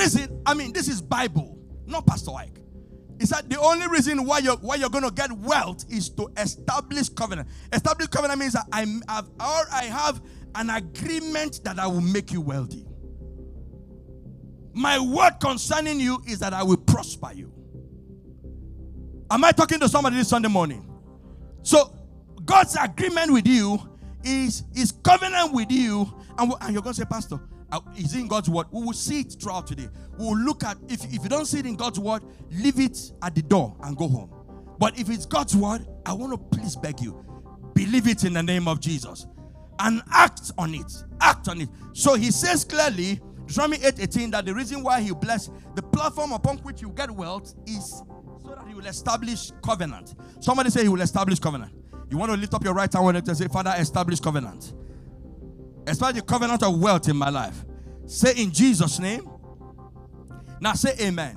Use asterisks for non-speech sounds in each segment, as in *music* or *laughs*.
reason, I mean, this is Bible, not Pastor Ike. He said the only reason why you're why you're to get wealth is to establish covenant. Establish covenant means that I have or I have an agreement that I will make you wealthy. My word concerning you is that I will prosper you. Am I talking to somebody this Sunday morning? So God's agreement with you is is covenant with you, and, and you're to say, Pastor, Uh, is in God's word. We will see it throughout today. We will look at if, if you don't see it in God's word, leave it at the door and go home. But if it's God's word, I want to please beg you, believe it in the name of Jesus and act on it. Act on it. So he says clearly, Deuteronomy 8 18, that the reason why he bless the platform upon which you get wealth is so that he will establish covenant. Somebody say he will establish covenant. You want to lift up your right hand and say, Father, establish covenant. Establish the covenant of wealth in my life. Say in Jesus' name. Now say amen.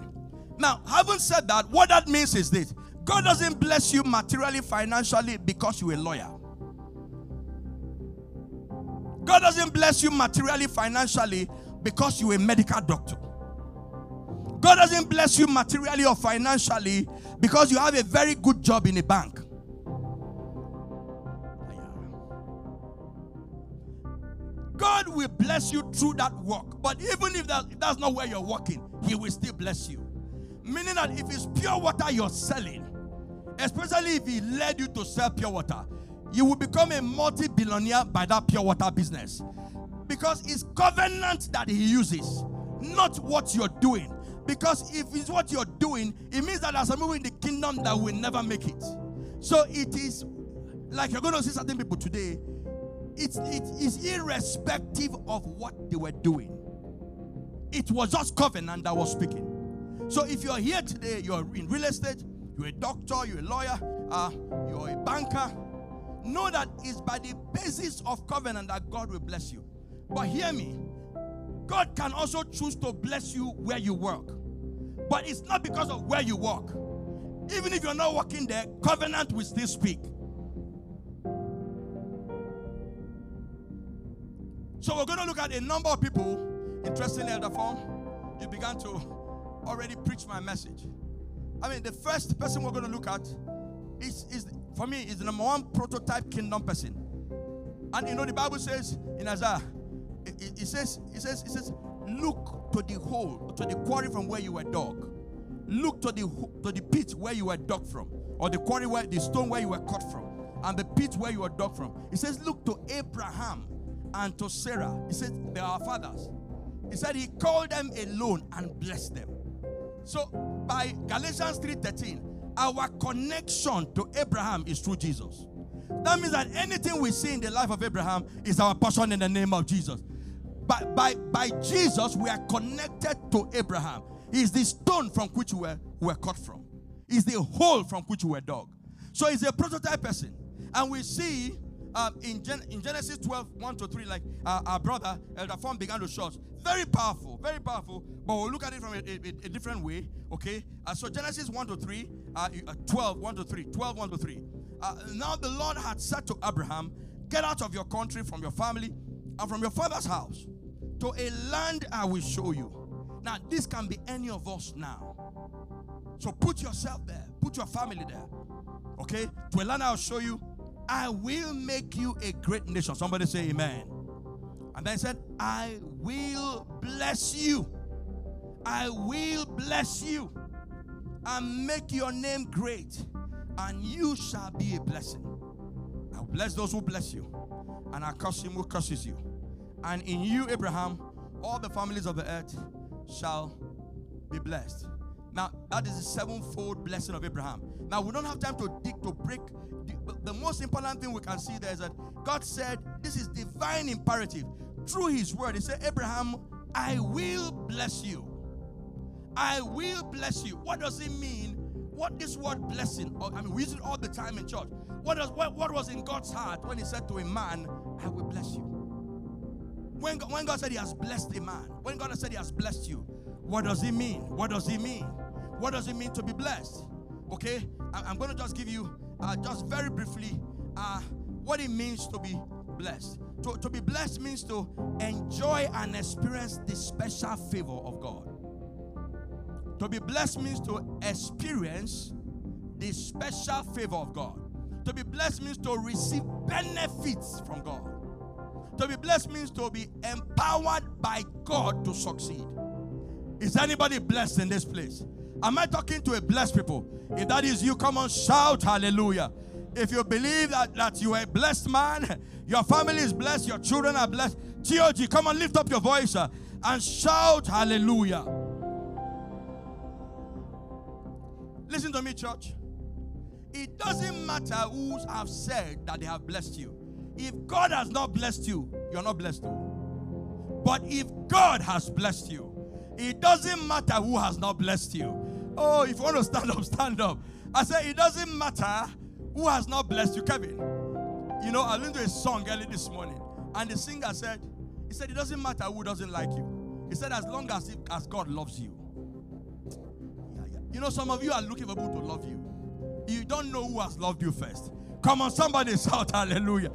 Now, having said that, what that means is this God doesn't bless you materially, financially because you're a lawyer. God doesn't bless you materially, financially because you're a medical doctor. God doesn't bless you materially or financially because you have a very good job in a bank. Will bless you through that work. But even if that, that's not where you're working, He will still bless you. Meaning that if it's pure water you're selling, especially if He led you to sell pure water, you will become a multi billionaire by that pure water business. Because it's covenant that He uses, not what you're doing. Because if it's what you're doing, it means that there's a move in the kingdom that will never make it. So it is like you're going to see certain people today it's, it is irrespective of what they were doing. It was just covenant that was speaking. So if you're here today, you're in real estate, you're a doctor, you're a lawyer, uh, you're a banker, know that it's by the basis of covenant that God will bless you. But hear me, God can also choose to bless you where you work. But it's not because of where you work. Even if you're not working there, covenant will still speak. So we're going to look at a number of people. Interestingly, Elder Form, you began to already preach my message. I mean, the first person we're going to look at is, is for me, is the number one prototype kingdom person. And you know, the Bible says in Isaiah, it, it, it says, it says, it says, look to the hole, to the quarry from where you were dug. Look to the to the pit where you were dug from, or the quarry where the stone where you were cut from, and the pit where you were dug from. It says, look to Abraham and to Sarah. He said, They are fathers. He said he called them alone and blessed them. So by Galatians 3:13, our connection to Abraham is through Jesus. That means that anything we see in the life of Abraham is our portion in the name of Jesus. By, by, by Jesus, we are connected to Abraham. He's the stone from which we were, we were cut from. He's the hole from which we were dug. So he's a prototype person. And we see um, in, Gen- in Genesis 12, 1 to 3, like uh, our brother Elder Form began to show us. Very powerful, very powerful. But we'll look at it from a, a, a different way. Okay. Uh, so Genesis 1 to 3, uh, uh 12, 1 to 3, 12, 1 to 3. Uh, now the Lord had said to Abraham, Get out of your country, from your family, and from your father's house to a land I will show you. Now, this can be any of us now. So put yourself there, put your family there. Okay? To a land I'll show you I will make you a great nation. Somebody say amen. And then said, I will bless you. I will bless you and make your name great, and you shall be a blessing. I will bless those who bless you, and I curse him who curses you. And in you, Abraham, all the families of the earth shall be blessed. Now, that is the sevenfold blessing of Abraham. Now, we don't have time to dig to break. The, the most important thing we can see there is that God said, This is divine imperative. Through His word, He said, Abraham, I will bless you. I will bless you. What does it mean? What this word blessing, I mean, we use it all the time in church. What, does, what, what was in God's heart when He said to a man, I will bless you? When, when God said He has blessed a man, when God said He has blessed you, what does it mean? What does it mean? What does it mean to be blessed? Okay, I'm going to just give you uh, just very briefly uh, what it means to be blessed. To, to be blessed means to enjoy and experience the special favor of God. To be blessed means to experience the special favor of God. To be blessed means to receive benefits from God. To be blessed means to be empowered by God to succeed. Is anybody blessed in this place? Am I talking to a blessed people? If that is you, come on, shout hallelujah. If you believe that, that you are a blessed man, *laughs* your family is blessed, your children are blessed, TOG, come on, lift up your voice uh, and shout hallelujah. Listen to me, church. It doesn't matter who have said that they have blessed you. If God has not blessed you, you're not blessed. But if God has blessed you, it doesn't matter who has not blessed you. Oh, if you want to stand up, *laughs* stand up. I said, it doesn't matter who has not blessed you, Kevin. You know, I listened to a song early this morning, and the singer said, he said, it doesn't matter who doesn't like you. He said, as long as, it, as God loves you. Yeah, yeah. You know, some of you are looking for people to love you. You don't know who has loved you first. Come on, somebody *laughs* shout hallelujah.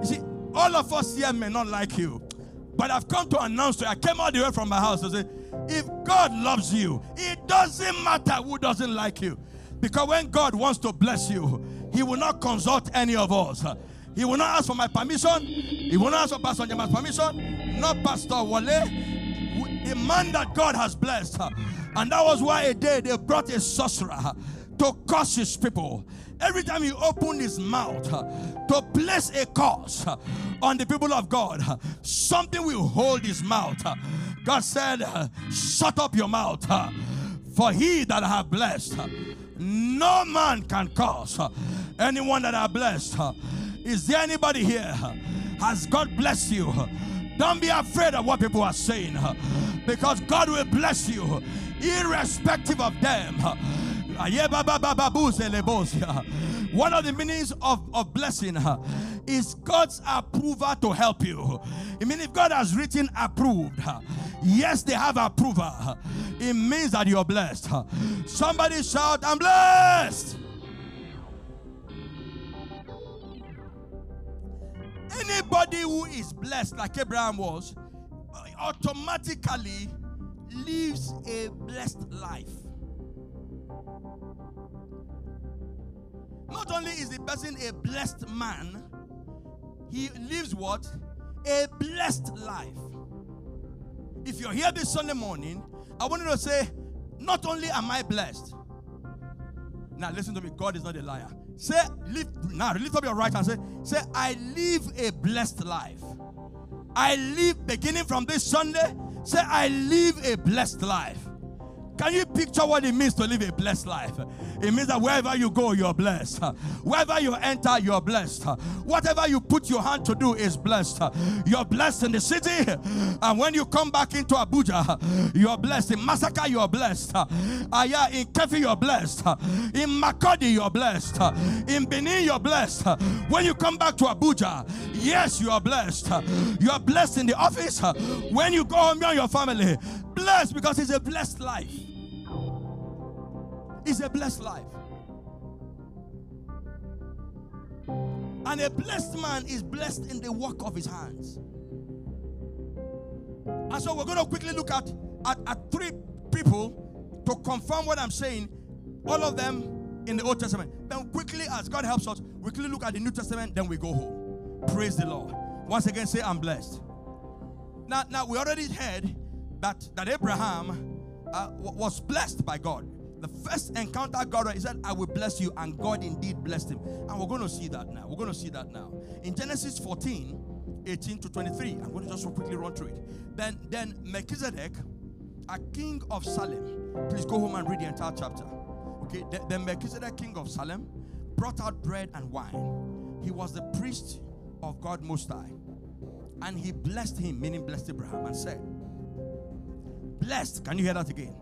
You see, all of us here may not like you, but I've come to announce to you. I came all the way from my house to say, if God loves you, it doesn't matter who doesn't like you. Because when God wants to bless you, He will not consult any of us. He will not ask for my permission. He will not ask for Pastor Jama's permission. Not Pastor Wale. The man that God has blessed. And that was why a day they brought a sorcerer to curse his people. Every time he opened his mouth to place a curse on the people of God, something will hold his mouth. God said, Shut up your mouth, for he that I have blessed, no man can curse. Anyone that I blessed, is there anybody here? Has God blessed you? Don't be afraid of what people are saying because God will bless you irrespective of them. One of the meanings of, of blessing uh, is God's approval to help you. I mean, if God has written approved, uh, yes, they have approval. It means that you're blessed. Uh, somebody shout, I'm blessed. Anybody who is blessed, like Abraham was, automatically lives a blessed life. Not only is the person a blessed man, he lives what? A blessed life. If you're here this Sunday morning, I want you to say, Not only am I blessed. Now, listen to me. God is not a liar. Say, lift now, lift up your right hand. Say, say, I live a blessed life. I live beginning from this Sunday. Say, I live a blessed life. Can you picture what it means to live a blessed life? It means that wherever you go, you're blessed. Wherever you enter, you're blessed. Whatever you put your hand to do is blessed. You're blessed in the city. And when you come back into Abuja, you're blessed. In Masaka, you're blessed. Aya, in Keffi, you're blessed. In Makurdi, you're blessed. In Benin, you're blessed. When you come back to Abuja, yes, you are blessed. You are blessed in the office. When you go home, you're your family. Blessed because it's a blessed life is a blessed life. And a blessed man is blessed in the work of his hands. And so we're going to quickly look at, at, at three people to confirm what I'm saying, all of them in the Old Testament. Then quickly, as God helps us, we quickly look at the New Testament, then we go home. Praise the Lord. Once again, say, I'm blessed. Now, now we already heard that, that Abraham uh, was blessed by God. The first encounter God, he said, I will bless you, and God indeed blessed him. And we're going to see that now. We're going to see that now. In Genesis 14, 18 to 23, I'm going to just quickly run through it. Then, then Melchizedek, a king of Salem, please go home and read the entire chapter. Okay, then, then Melchizedek, king of Salem, brought out bread and wine. He was the priest of God Most High. And he blessed him, meaning blessed Abraham, and said, Blessed, can you hear that again?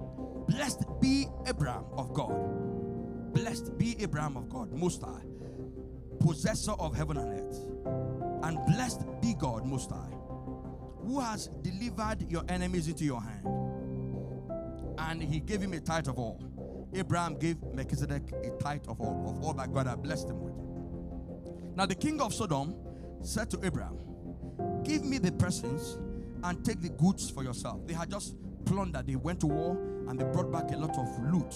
Blessed be Abraham of God. Blessed be Abraham of God, Most High, possessor of heaven and earth. And blessed be God, Most High, who has delivered your enemies into your hand. And he gave him a tithe of all. Abraham gave Melchizedek a tithe of all, of all that God had blessed him with. Now the king of Sodom said to Abraham, Give me the presents and take the goods for yourself. They had just plundered. They went to war and they brought back a lot of loot.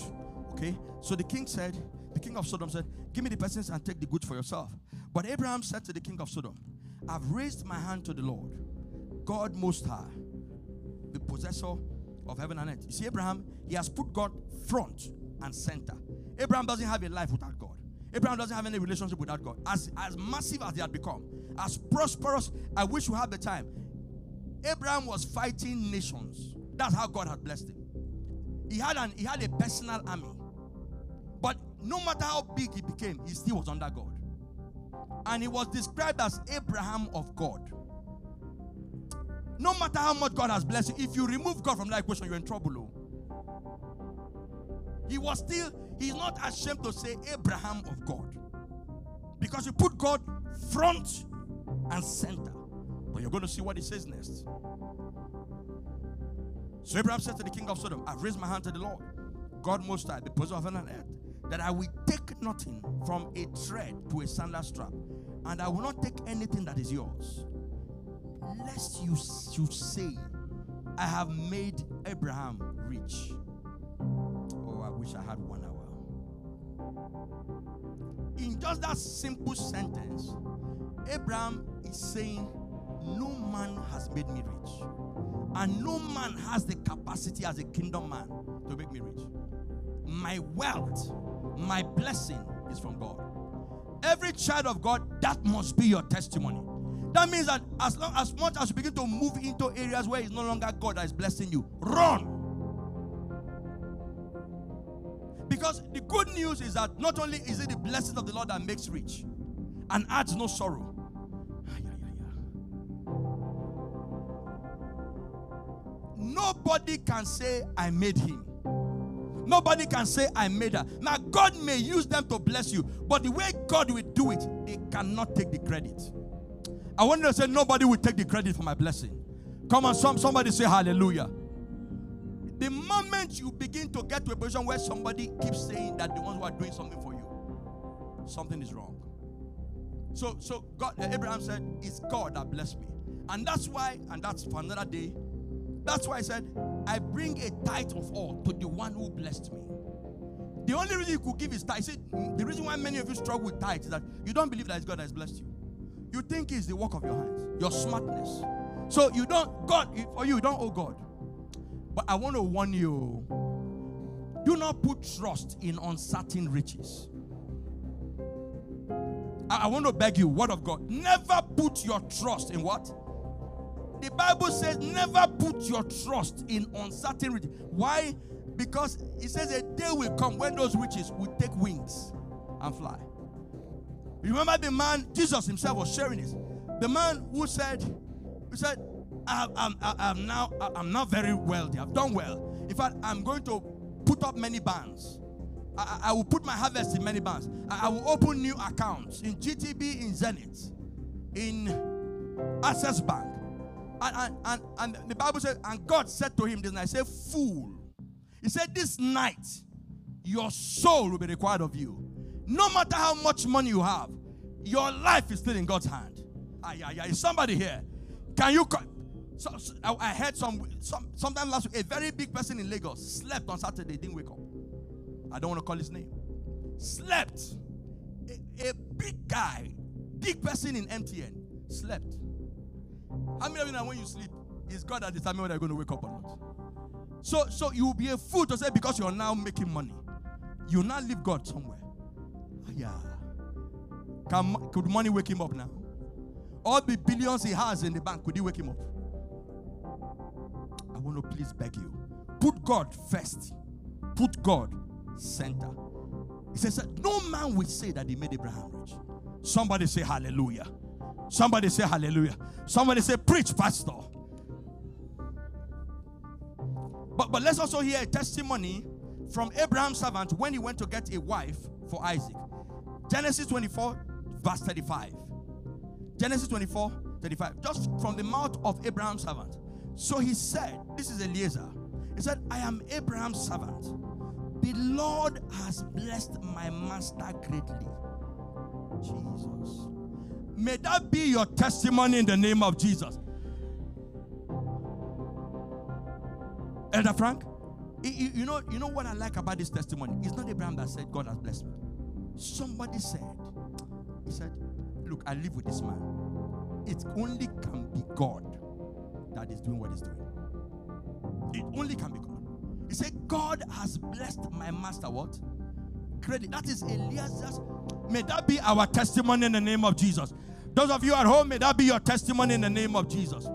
Okay, so the king said, the king of Sodom said, Give me the persons and take the goods for yourself. But Abraham said to the king of Sodom, I've raised my hand to the Lord, God Most High, the possessor of heaven and earth. You see, Abraham, he has put God front and center. Abraham doesn't have a life without God. Abraham doesn't have any relationship without God. As, as massive as they had become, as prosperous, I wish we had the time. Abraham was fighting nations. That's how God had blessed him. He had an he had a personal army. But no matter how big he became, he still was under God. And he was described as Abraham of God. No matter how much God has blessed you, if you remove God from that equation, you're in trouble. Oh. He was still, he's not ashamed to say Abraham of God. Because you put God front and center. But you're going to see what he says next. So Abraham said to the king of Sodom, I've raised my hand to the Lord, God most high, the possessor of heaven and earth, that I will take nothing from a thread to a sandal strap, and I will not take anything that is yours. Lest you should say, I have made Abraham rich. Oh, I wish I had one hour. In just that simple sentence, Abraham is saying, No man has made me rich. And no man has the capacity as a kingdom man to make me rich. My wealth, my blessing is from God. Every child of God, that must be your testimony. That means that as long as much as you begin to move into areas where it's no longer God that is blessing you, run. Because the good news is that not only is it the blessing of the Lord that makes rich and adds no sorrow, Nobody can say, I made him. Nobody can say, I made her. Now, God may use them to bless you, but the way God will do it, they cannot take the credit. I want to say, nobody will take the credit for my blessing. Come on, some, somebody say hallelujah. The moment you begin to get to a position where somebody keeps saying that the ones who are doing something for you, something is wrong. So, so God, Abraham said, It's God that blessed me. And that's why, and that's for another day, that's why I said, I bring a tithe of all to the one who blessed me. The only reason you could give is tithe. See, the reason why many of you struggle with tithe is that you don't believe that it's God that has blessed you. You think it's the work of your hands, your smartness. So you don't, God, for you, you don't owe God. But I want to warn you do not put trust in uncertain riches. I, I want to beg you, word of God, never put your trust in what? The Bible says, never put your trust in uncertain riches. Why? Because it says a day will come when those riches will take wings and fly. Remember the man, Jesus himself was sharing this. The man who said, he said, I, am I'm now, I'm not very wealthy. I've done well. In fact, I'm going to put up many bands. I, I will put my harvest in many bands. I, I will open new accounts in GTB, in Zenith, in Access Bank. And, and, and, the Bible says, and God said to him this night, say, fool. He said, this night, your soul will be required of you. No matter how much money you have, your life is still in God's hand. Ah, yeah, yeah. Is somebody here? Can you? Co- so, so, I heard some, some sometime last week, a very big person in Lagos slept on Saturday, didn't wake up. I don't want to call his name. Slept. A, a big guy, big person in MTN, slept. How many of you know when you sleep, it's God that determines whether you're going to wake up or not? So, so you will be a fool to say because you're now making money, you now leave God somewhere. Ah, yeah. Can, could money wake him up now? All the billions he has in the bank, could he wake him up? I want to please beg you. Put God first. Put God center. He says, No man will say that he made Abraham rich. Somebody say hallelujah. Somebody say hallelujah. Somebody say preach, pastor. But, but let's also hear a testimony from Abraham's servant when he went to get a wife for Isaac. Genesis 24, verse 35. Genesis 24, 35. Just from the mouth of Abraham's servant. So he said, This is Eliezer. He said, I am Abraham's servant. The Lord has blessed my master greatly. Jesus. May that be your testimony in the name of Jesus. Elder Frank, you know, you know what I like about this testimony? It's not Abraham that said, God has blessed me. Somebody said, He said, Look, I live with this man. It only can be God that is doing what he's doing. It only can be God. He said, God has blessed my master. What? Credit. That is Elias. May that be our testimony in the name of Jesus. Those of you at home, may that be your testimony in the name of Jesus.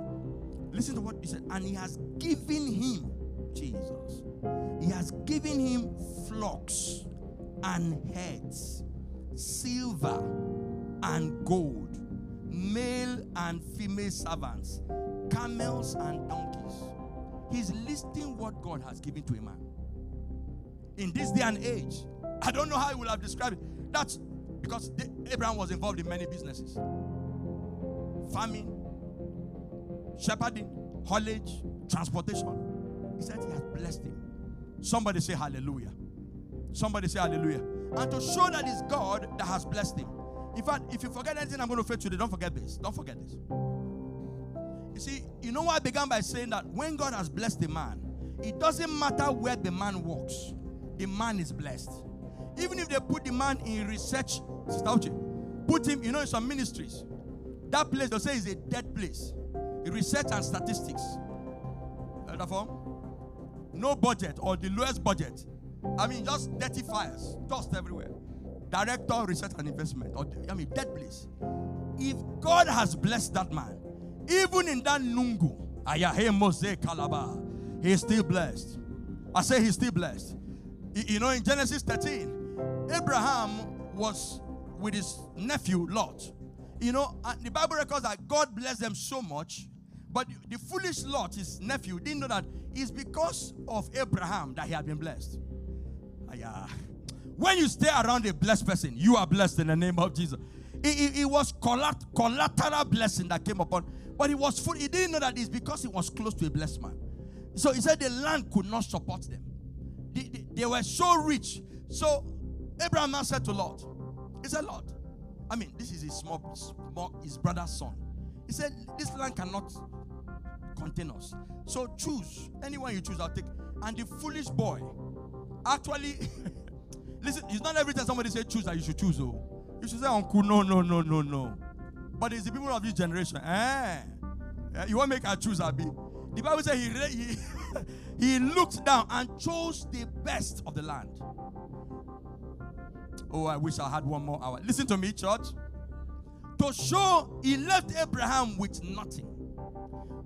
Listen to what he said. And he has given him, Jesus, he has given him flocks and heads, silver and gold, male and female servants, camels and donkeys. He's listing what God has given to a man. In this day and age, I don't know how he will have described it. That's because Abraham was involved in many businesses farming, shepherding, haulage, transportation. He said he has blessed him. Somebody say hallelujah. Somebody say hallelujah. And to show that it's God that has blessed him. In fact, if you forget anything I'm going to say today, don't forget this. Don't forget this. You see, you know I began by saying that when God has blessed a man, it doesn't matter where the man walks, the man is blessed. Even if they put the man in research, put him, you know, in some ministries, that place they'll say is a dead place. Research and statistics. No budget or the lowest budget. I mean, just dirty fires, dust everywhere. Director, research and investment. Or, I mean, dead place. If God has blessed that man, even in that nungu, he's still blessed. I say he's still blessed. You know, in Genesis 13, Abraham was with his nephew Lot. You know, uh, the Bible records that God blessed them so much, but the foolish Lot, his nephew, didn't know that it's because of Abraham that he had been blessed. When you stay around a blessed person, you are blessed in the name of Jesus. It, it, it was collateral blessing that came upon, but he was full. He didn't know that it's because he was close to a blessed man. So he said the land could not support them. They, they, they were so rich. So Abraham now said to Lot, He said, Lord, I mean, this is his small, small his brother's son. He said, This land cannot contain us. So choose. Anyone you choose, I'll take. And the foolish boy actually *laughs* listen, it's not every time somebody say choose that you should choose. Oh. You should say, Uncle, no, no, no, no, no. But it's the people of this generation. Eh. You won't make a choose, Abi. The Bible says he, he, *laughs* he looked down and chose the best of the land. Oh, I wish I had one more hour. Listen to me, church. To show he left Abraham with nothing.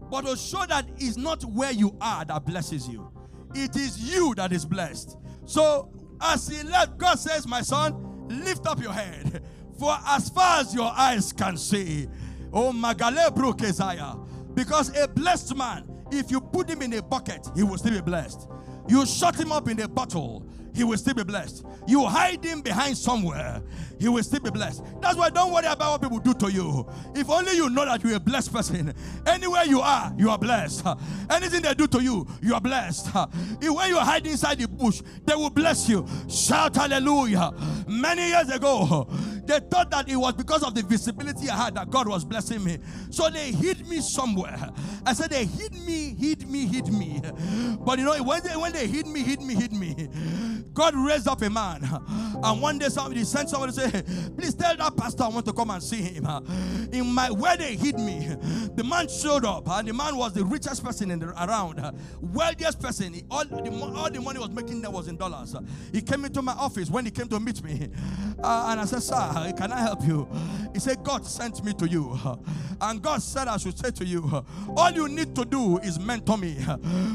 But to show that it's not where you are that blesses you, it is you that is blessed. So, as he left, God says, My son, lift up your head. For as far as your eyes can see, oh, Magalebru Keziah, because a blessed man, if you put him in a bucket, he will still be blessed. You shut him up in a bottle, he will still be blessed. You hide him behind somewhere, he will still be blessed. That's why don't worry about what people do to you. If only you know that you're a blessed person. Anywhere you are, you are blessed. Anything they do to you, you are blessed. If when you hide inside the bush, they will bless you. Shout hallelujah. Many years ago, they thought that it was because of the visibility I had that God was blessing me. So they hid me somewhere. I said they hid me, hid me, hid me. But you know, when they, when they hid me, hid me, hid me, God raised up a man. And one day somebody sent somebody to say, please tell that pastor I want to come and see him. In my where they hid me, the man showed up, and the man was the richest person in the, around, wealthiest person. He, all, the, all the money was making there was in dollars. He came into my office when he came to meet me. Uh, and I said, Sir, can I help you? He said, God sent me to you. And God said, I should say to you, all you need to do is mentor me.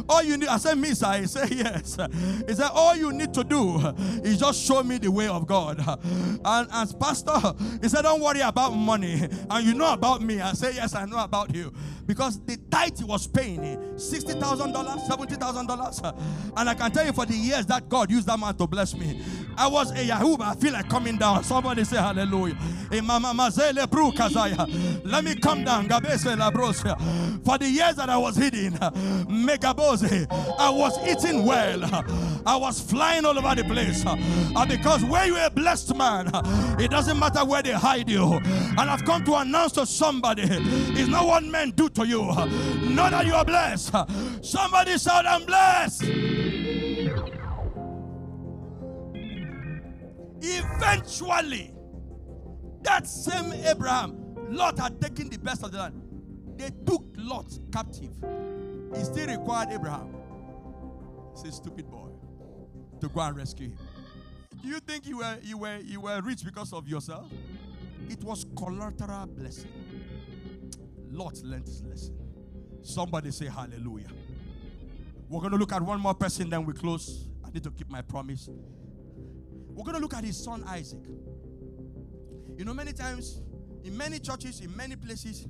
All you need, I said, Me, sir. He said, Yes. He said, All you need to do is just show me the way of God. And as pastor, he said, Don't worry about money. And you know about me. I say, Yes, I know about you. Because the tithe he was paying $60,000, $70,000. And I can tell you for the years that God used that man to bless me. I was a Yahoo, I feel like coming down. Somebody say hallelujah. Eh, Let me come down. For the years that I was hidden, I was eating well. I was flying all over the place. Uh, because where you are a blessed man, it doesn't matter where they hide you. And I've come to announce to somebody it's not what men do to you. Know that you are blessed. Somebody shout, I'm blessed. Eventually, that same Abraham, Lot had taken the best of the land. They took Lot captive. He still required Abraham. Say, stupid boy, to go and rescue him. Do you think you were you were you were rich because of yourself? It was collateral blessing. Lot learned his lesson. Somebody say hallelujah. We're going to look at one more person, then we close. I need to keep my promise. We're going to look at his son Isaac. You know, many times in many churches, in many places,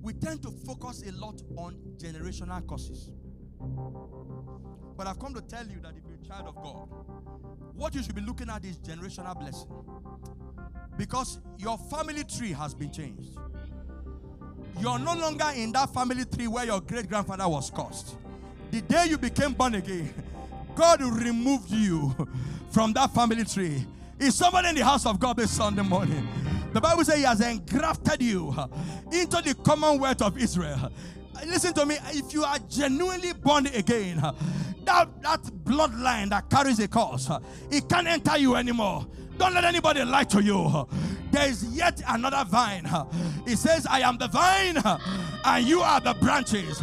we tend to focus a lot on generational curses. But I've come to tell you that if child of God, what you should be looking at is generational blessing. Because your family tree has been changed. You're no longer in that family tree where your great grandfather was cursed. The day you became born again, God removed you from that family tree. Is somebody in the house of God this Sunday morning? The Bible says He has engrafted you into the commonwealth of Israel. Listen to me, if you are genuinely born again, that, that bloodline that carries a curse, it can't enter you anymore. Don't let anybody lie to you. There is yet another vine. It says, I am the vine and you are the branches.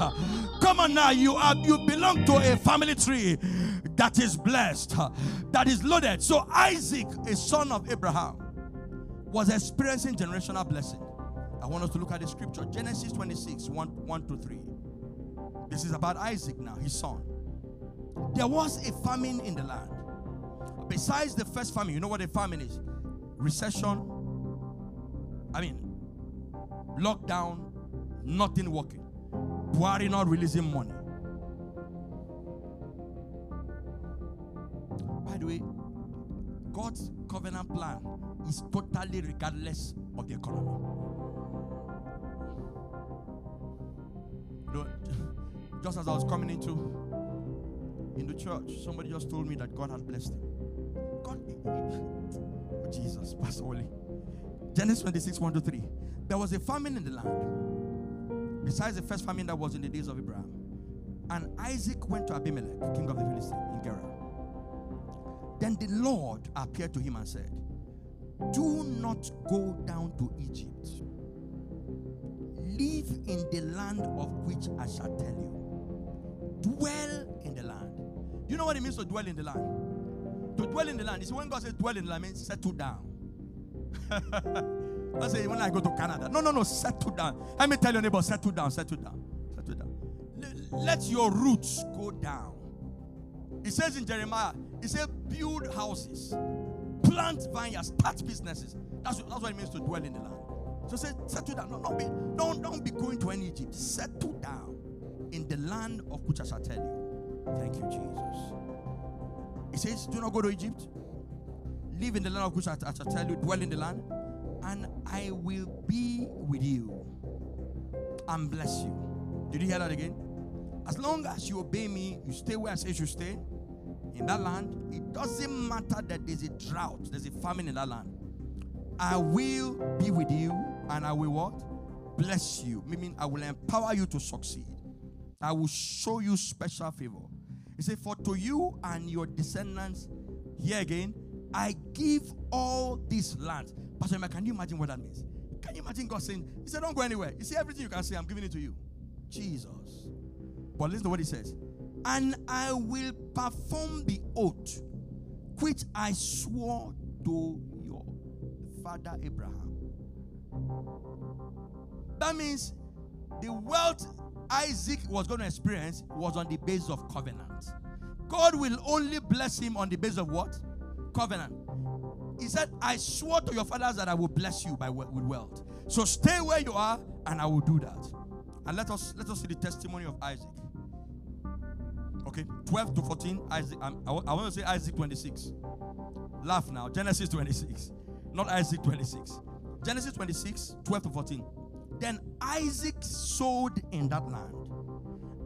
Come on now, you are you belong to a family tree that is blessed, that is loaded. So Isaac, a son of Abraham, was experiencing generational blessing. I want us to look at the scripture Genesis 26 1, 1 to 3. This is about Isaac now, his son. There was a famine in the land. Besides the first famine, you know what a famine is? Recession, I mean, lockdown, nothing working. Buhari not releasing money. By the way, God's covenant plan is totally regardless of the economy. Know, *laughs* just as I was coming into in the church, somebody just told me that God had blessed him. God, *laughs* oh Jesus, Pastor Oli. Genesis 26, 1 to 3. There was a famine in the land, besides the first famine that was in the days of Abraham. And Isaac went to Abimelech, king of the Philistines, in Gerar. Then the Lord appeared to him and said, Do not go down to Egypt. Live in the land of which I shall tell you. Dwell in the land. You know what it means to dwell in the land? To dwell in the land. You see, when God says dwell in the land, means settle down. *laughs* I say when I go to Canada. No, no, no, settle down. Let me tell your neighbor, settle down, settle down, settle down. Let your roots go down. It says in Jeremiah, it says build houses, plant vineyards, start businesses. That's that's what it means to dwell in the land. So say settle down. No, no, be, don't, don't be going to any Egypt. Settle down in the land of which I shall tell you. Thank you, Jesus. He says, do not go to Egypt live in the land of which I, I shall tell you, dwell in the land, and I will be with you and bless you. Did you hear that again? As long as you obey me, you stay where I say you stay in that land. It doesn't matter that there's a drought, there's a famine in that land. I will be with you and I will what? Bless you. Meaning I will empower you to succeed. I will show you special favor. He said, For to you and your descendants, here again, I give all these lands. Pastor can you imagine what that means? Can you imagine God saying, He said, Don't go anywhere. You see, everything you can say, I'm giving it to you. Jesus. But listen to what He says. And I will perform the oath which I swore to your father Abraham. That means the wealth Isaac was going to experience was on the basis of covenant. God will only bless him on the basis of what? covenant. He said, I swore to your fathers that I will bless you by with wealth. So stay where you are, and I will do that. And let us let us see the testimony of Isaac. Okay, 12 to 14. Isaac. Um, I, I want to say Isaac 26. Laugh now. Genesis 26, not Isaac 26. Genesis 26, 12 to 14. Then Isaac sowed in that land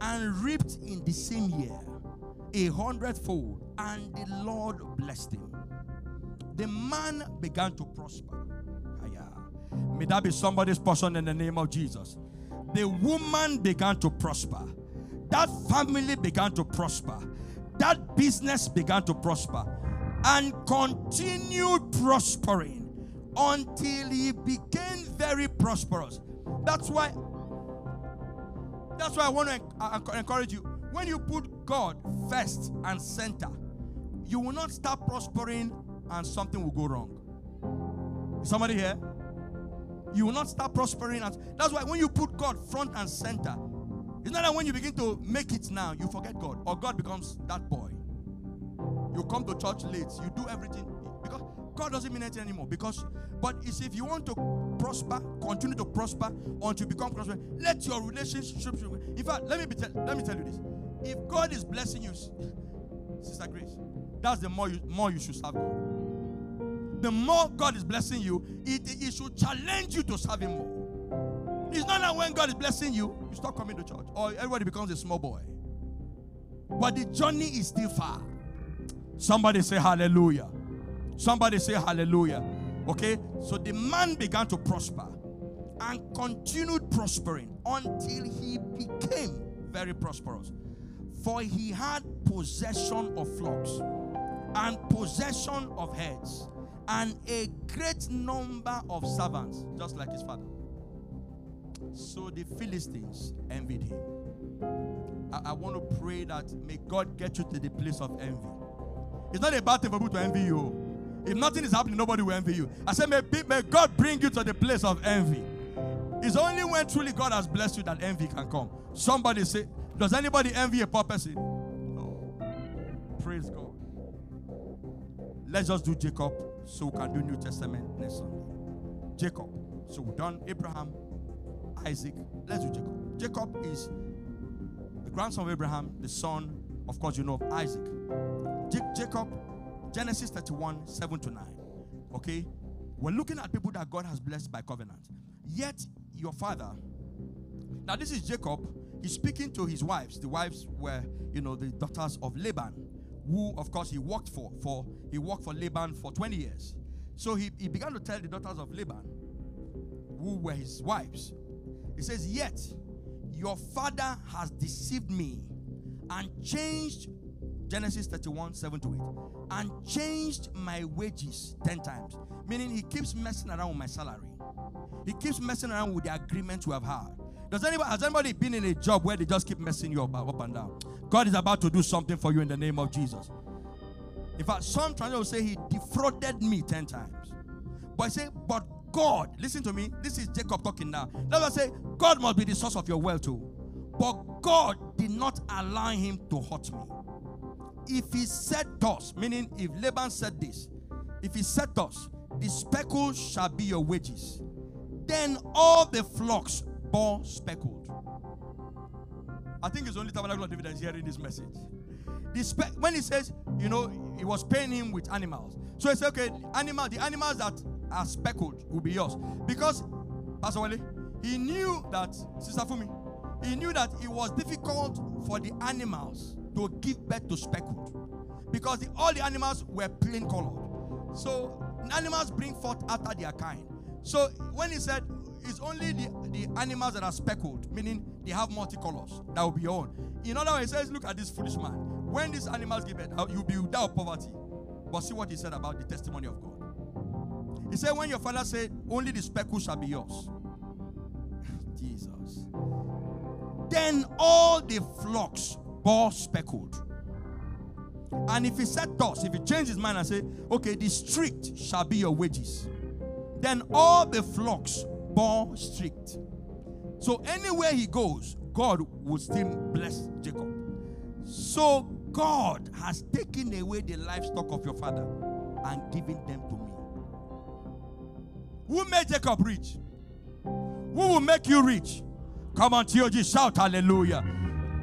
and reaped in the same year a hundredfold, and the Lord blessed him. The man began to prosper. May that be somebody's portion in the name of Jesus. The woman began to prosper. That family began to prosper. That business began to prosper and continued prospering until he became very prosperous. That's why that's why I want to uh, encourage you. When you put God first and center, you will not start prospering and something will go wrong. Somebody here? You will not start prospering. And that's why when you put God front and center, it's not that when you begin to make it now, you forget God or God becomes that boy. You come to church late, you do everything because God doesn't mean anything anymore. Because, but it's if you want to prosper, continue to prosper until you become prosperous, let your relationships. In fact, let me be te- let me tell you this: if God is blessing you, *laughs* Sister Grace, that's the more you more you should serve God. The more God is blessing you, it, it should challenge you to serve Him more. It's not that when God is blessing you, you stop coming to church or everybody becomes a small boy. But the journey is still far. Somebody say hallelujah. Somebody say hallelujah. Okay? So the man began to prosper and continued prospering until he became very prosperous. For he had possession of flocks and possession of herds and a great number of servants, just like his father. So the Philistines envied him. I, I want to pray that may God get you to the place of envy. It's not a bad thing for people to envy you. If nothing is happening, nobody will envy you. I said, may, may God bring you to the place of envy. It's only when truly God has blessed you that envy can come. Somebody say, Does anybody envy a poor person? No. Praise God. Let's just do Jacob so we can do New Testament next Sunday. Jacob. So we've done Abraham, Isaac. Let's do Jacob. Jacob is the grandson of Abraham, the son, of course, you know, of Isaac. Jacob, Genesis 31, 7 to 9. Okay? We're looking at people that God has blessed by covenant. Yet, your father, now this is Jacob, he's speaking to his wives. The wives were, you know, the daughters of Laban, who, of course, he worked for. For he worked for Laban for 20 years. So he, he began to tell the daughters of Laban, who were his wives, he says, Yet your father has deceived me and changed Genesis 31, 7 to 8. And changed my wages 10 times. Meaning he keeps messing around with my salary. He keeps messing around with the agreement we have had. Does anybody has anybody been in a job where they just keep messing you up, up and down? God is about to do something for you in the name of Jesus. In fact, some translators say he defrauded me 10 times. But I say, but God, listen to me. This is Jacob talking now. Let us say, God must be the source of your wealth too. But God did not allow him to hurt me if he said thus, meaning if Laban said this, if he said thus, the speckle shall be your wages, then all the flocks bore speckled. I think it's only Tabernacle of David that is hearing this message. The spe- when he says, you know, he was paying him with animals. So he said, okay, animal, the animals that are speckled will be yours. Because, Pastor Wale, he knew that, Sister Fumi, he knew that it was difficult for the animals to give birth to speckled because the, all the animals were plain colored. So animals bring forth after their kind. So when he said it's only the, the animals that are speckled, meaning they have multicolors, that will be own. In other words, he says, Look at this foolish man. When these animals give birth, uh, you'll be without poverty. But see what he said about the testimony of God. He said, When your father said, Only the speckled shall be yours. *laughs* Jesus. Then all the flocks bore speckled. And if he said thus, if he changed his mind and said, okay, the strict shall be your wages, then all the flocks bore strict. So anywhere he goes, God will still bless Jacob. So God has taken away the livestock of your father and given them to me. Who made Jacob rich? Who will make you rich? Come on, TOG, shout hallelujah.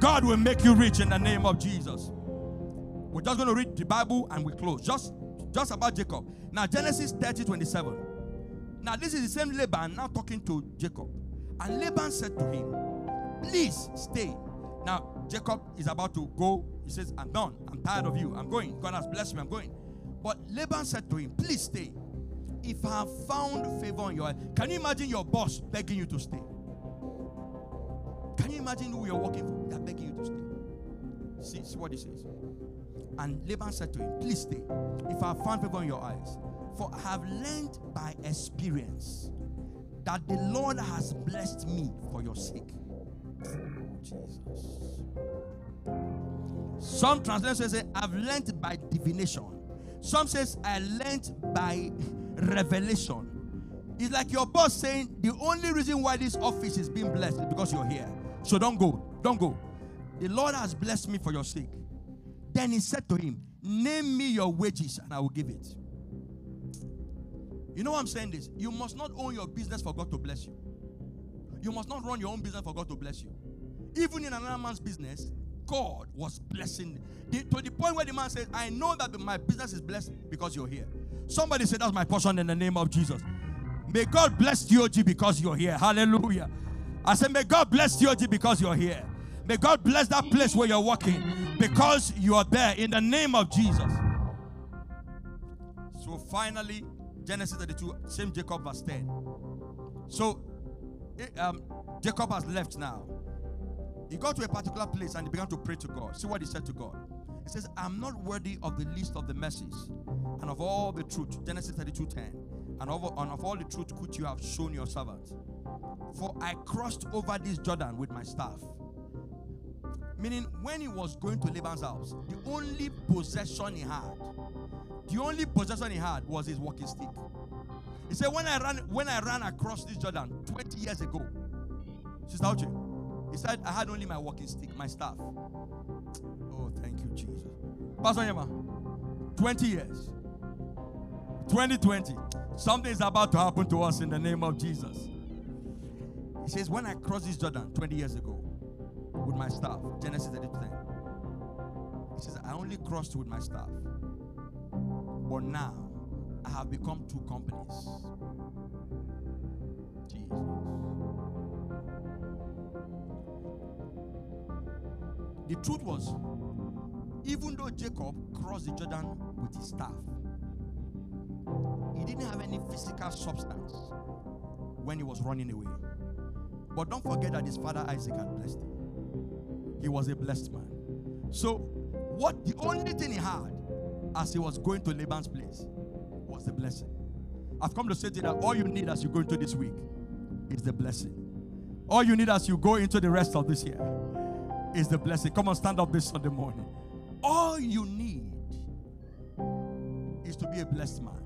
God will make you rich in the name of Jesus. We're just going to read the Bible and we close. Just, just about Jacob. Now, Genesis 30 27. Now, this is the same Laban now talking to Jacob. And Laban said to him, Please stay. Now, Jacob is about to go He says, I'm done. I'm tired of you. I'm going. God has blessed me. I'm going. But Laban said to him, Please stay. If I have found favor in your eyes, can you imagine your boss begging you to stay? Can you imagine who you're working for? See, see what he says. And Laban said to him, Please stay. If I have found favor in your eyes, for I have learned by experience that the Lord has blessed me for your sake. Jesus. Some translations say, I've learned by divination. Some says, I learned by revelation. It's like your boss saying, the only reason why this office is being blessed is because you're here. So don't go. Don't go. The Lord has blessed me for your sake. Then he said to him, Name me your wages and I will give it. You know what I'm saying? This you must not own your business for God to bless you. You must not run your own business for God to bless you. Even in another man's business, God was blessing the, to the point where the man said, I know that my business is blessed because you're here. Somebody said, That's my portion in the name of Jesus. May God bless DOG because you're here. Hallelujah. I said, May God bless DOG because you're here. May God bless that place where you're walking because you are there in the name of Jesus. So finally, Genesis 32, same Jacob verse 10. So um, Jacob has left now. He got to a particular place and he began to pray to God. See what he said to God. He says, I'm not worthy of the least of the mercies and of all the truth. Genesis 32 10. And of, and of all the truth which you have shown your servant. For I crossed over this Jordan with my staff. Meaning, when he was going to Laban's house, the only possession he had, the only possession he had was his walking stick. He said, When I ran, when I ran across this Jordan 20 years ago, Sister Uche, he said, I had only my walking stick, my staff. Oh, thank you, Jesus. Pastor Yema, 20 years. 2020. Something is about to happen to us in the name of Jesus. He says, When I crossed this Jordan 20 years ago with my staff, Genesis 32 He says, I only crossed with my staff. But now I have become two companies. Jesus. The truth was, even though Jacob crossed the Jordan with his staff, he didn't have any physical substance when he was running away. But don't forget that his father Isaac had blessed him. He was a blessed man. So, what the only thing he had as he was going to Laban's place was the blessing. I've come to say to you that all you need as you go into this week is the blessing. All you need as you go into the rest of this year is the blessing. Come on, stand up this Sunday morning. All you need is to be a blessed man.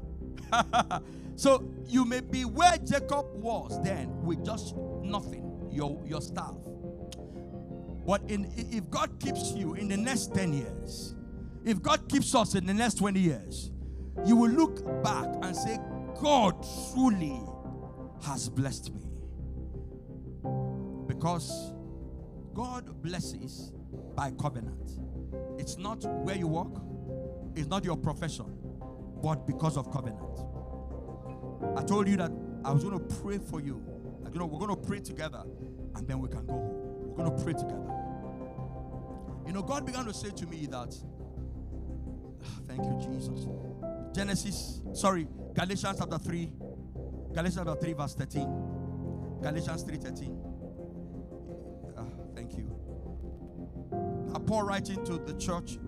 *laughs* so you may be where Jacob was then with just nothing, your, your staff. But in, if God keeps you in the next 10 years, if God keeps us in the next 20 years, you will look back and say, God truly has blessed me. Because God blesses by covenant. It's not where you work, it's not your profession, but because of covenant. I told you that I was going to pray for you. You know, we're going to pray together and then we can go home. We're going to pray together. You know, God began to say to me that, ah, thank you, Jesus. Genesis, sorry, Galatians chapter 3, Galatians chapter 3, verse 13. Galatians 3 13. Ah, thank you. Now, Paul writing to the church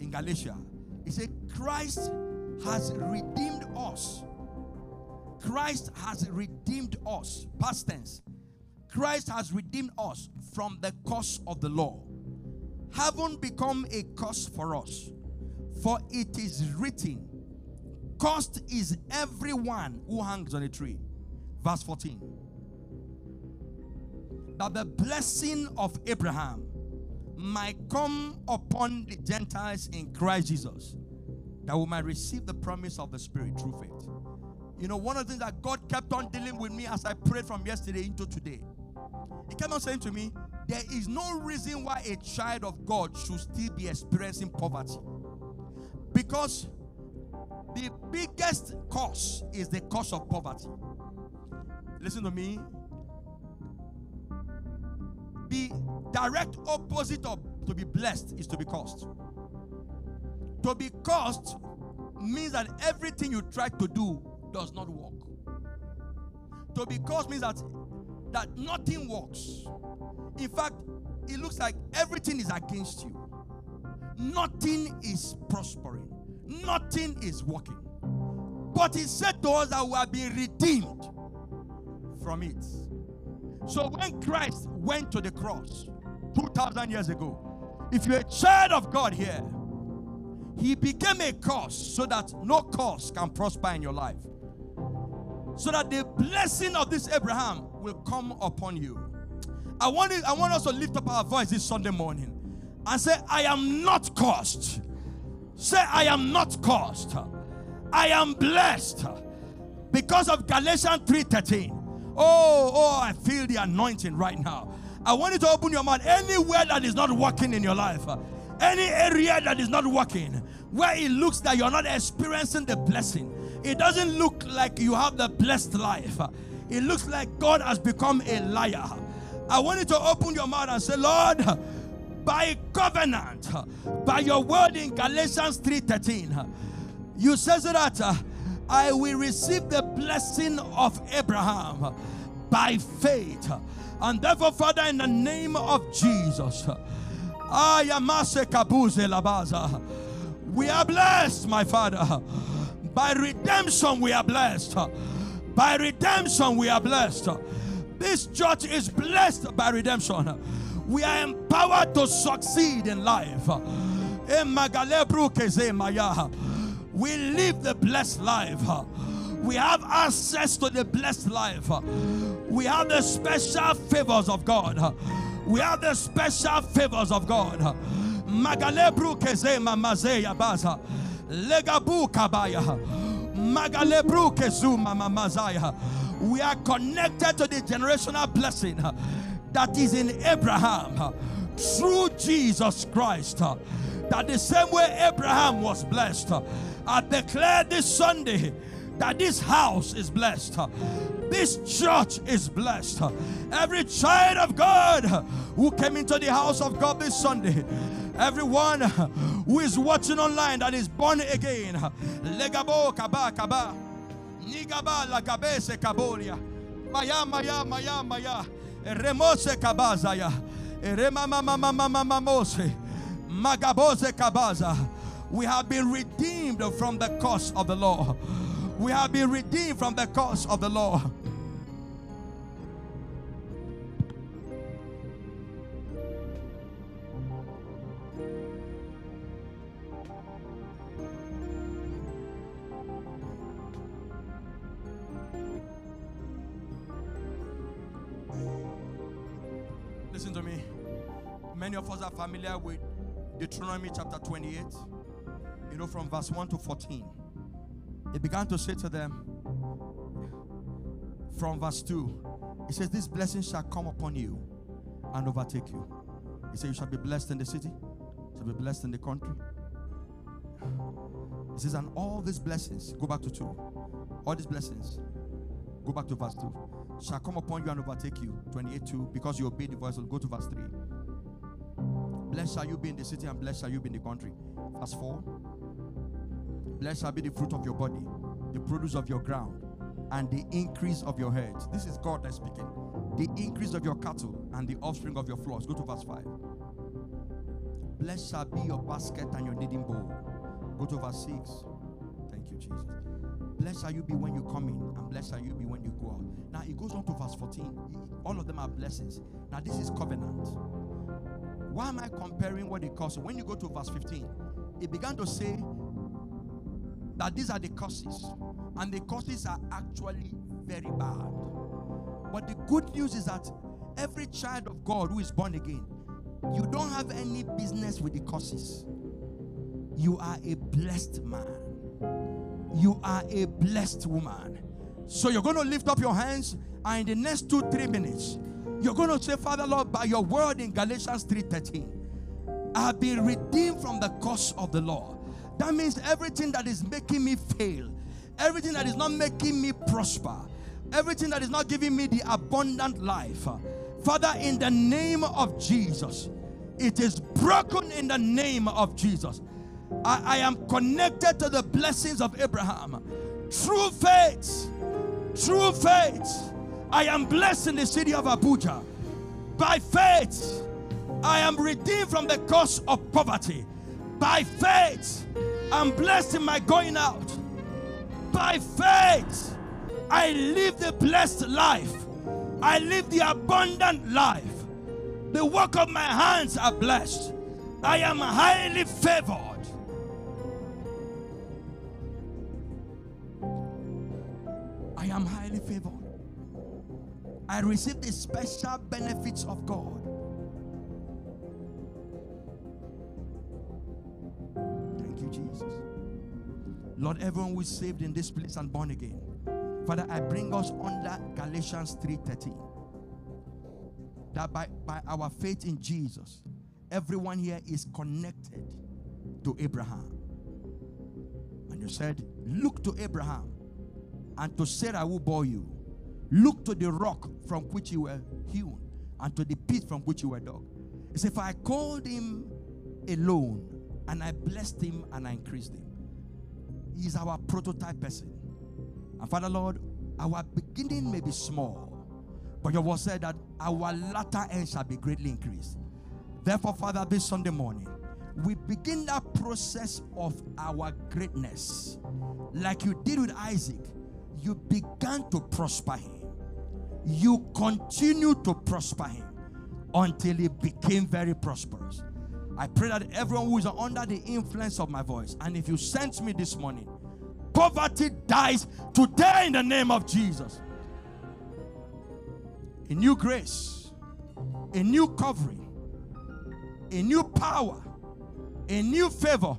in Galatia, he said, Christ has redeemed us. Christ has redeemed us. Past tense. Christ has redeemed us from the curse of the law, having become a curse for us. For it is written, Cursed is everyone who hangs on a tree. Verse 14 that the blessing of Abraham might come upon the Gentiles in Christ Jesus, that we might receive the promise of the Spirit through faith. You know, one of the things that God kept on dealing with me as I prayed from yesterday into today, He kept on saying to me, There is no reason why a child of God should still be experiencing poverty. Because the biggest cause is the cause of poverty. Listen to me the direct opposite of to be blessed is to be cursed. To be cursed means that everything you try to do does not work. To be cursed means that that nothing works. In fact, it looks like everything is against you. Nothing is prospering. Nothing is working. But he said to us that we have been redeemed from it. So when Christ went to the cross 2,000 years ago, if you're a child of God here, he became a curse so that no curse can prosper in your life. So that the blessing of this Abraham will come upon you. I want, it, I want us to lift up our voice this Sunday morning and say, I am not cursed. Say, I am not cursed. I am blessed because of Galatians 3:13. Oh, oh, I feel the anointing right now. I want you to open your mouth anywhere that is not working in your life, any area that is not working, where it looks that you're not experiencing the blessing. It doesn't look like you have the blessed life. It looks like God has become a liar. I want you to open your mouth and say, Lord, by covenant, by your word in Galatians 3:13, you says that uh, I will receive the blessing of Abraham by faith. And therefore, Father, in the name of Jesus, I am Labaza. we are blessed, my Father. By redemption, we are blessed. By redemption, we are blessed. This church is blessed by redemption. We are empowered to succeed in life. We live the blessed life. We have access to the blessed life. We have the special favors of God. We have the special favors of God. Magalebru kezema mazeya baza. Legabu kabaya. Magalebru kezuma mamazaya. We are connected to the generational blessing that is in Abraham through Jesus Christ. That the same way Abraham was blessed I declare this Sunday that this house is blessed. This church is blessed. Every child of God who came into the house of God this Sunday, everyone who is watching online that is born again, legabo kaba kaba, nigaba lagabese kabolia, maya maya maya maya, remose kabazaya, rema mama mama mama mose, magabose kabaza. We have been redeemed from the curse of the law. We have been redeemed from the curse of the law. Listen to me. Many of us are familiar with Deuteronomy chapter 28 you know, from verse 1 to 14, he began to say to them, from verse 2, he says, This blessing shall come upon you and overtake you. He said, You shall be blessed in the city, you shall be blessed in the country. He says, And all these blessings, go back to 2, all these blessings, go back to verse 2, shall come upon you and overtake you. 28 2, because you obey the voice. Go to verse 3. Blessed shall you be in the city, and blessed shall you be in the country. Verse 4. Blessed shall be the fruit of your body, the produce of your ground, and the increase of your heads. This is God that's speaking. The increase of your cattle and the offspring of your flocks. Go to verse 5. Blessed shall be your basket and your kneading bowl. Go to verse 6. Thank you, Jesus. Blessed shall you be when you come in, and blessed shall you be it goes on to verse 14. All of them are blessings. Now this is covenant. Why am I comparing what it costs? When you go to verse 15, it began to say that these are the curses, and the curses are actually very bad. But the good news is that every child of God who is born again, you don't have any business with the curses. You are a blessed man. You are a blessed woman. So you're going to lift up your hands, and in the next two, three minutes, you're going to say, Father Lord, by your word in Galatians 3:13, I have been redeemed from the curse of the law. That means everything that is making me fail, everything that is not making me prosper, everything that is not giving me the abundant life. Father, in the name of Jesus, It is broken in the name of Jesus. I, I am connected to the blessings of Abraham. True faith, true faith. I am blessed in the city of Abuja. By faith, I am redeemed from the curse of poverty. By faith, I'm blessed in my going out. By faith, I live the blessed life. I live the abundant life. The work of my hands are blessed. I am highly favored. Am highly favored. I receive the special benefits of God. Thank you, Jesus. Lord, everyone who is saved in this place and born again. Father, I bring us under Galatians 3:13. That by, by our faith in Jesus, everyone here is connected to Abraham. And you said, Look to Abraham and to Sarah who bore you. Look to the rock from which you were hewn and to the pit from which you were dug. He said, For I called him alone and I blessed him and I increased him. He is our prototype person. And Father Lord, our beginning may be small, but your word said that our latter end shall be greatly increased. Therefore, Father, this Sunday morning, we begin that process of our greatness. Like you did with Isaac, you began to prosper him. You continue to prosper him until he became very prosperous. I pray that everyone who is under the influence of my voice, and if you sent me this morning, poverty dies today in the name of Jesus. A new grace, a new covering, a new power, a new favor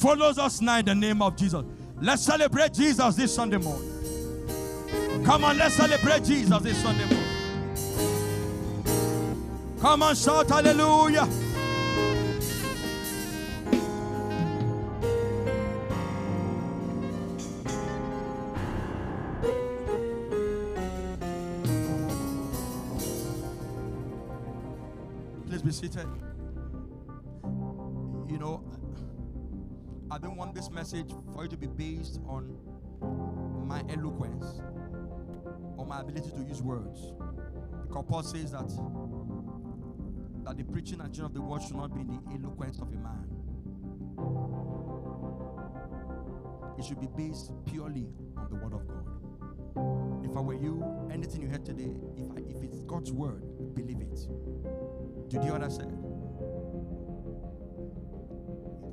follows us now in the name of Jesus. Let's celebrate Jesus this Sunday morning. Come on, let's celebrate Jesus this Sunday morning. Come on, shout hallelujah. Please be seated. You know, I don't want this message for you to be based on my eloquence or my ability to use words. Because Paul says that that the preaching and teaching of the word should not be in the eloquence of a man. It should be based purely on the word of God. If I were you, anything you heard today, if I, if it's God's word, believe it. Did you said?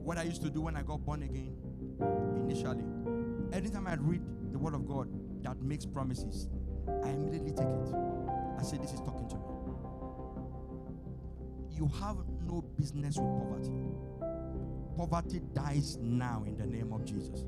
What I used to do when I got born again initially, anytime I read the word of God that makes promises, I immediately take it. I say, This is talking to me. You have no business with poverty. Poverty dies now in the name of Jesus.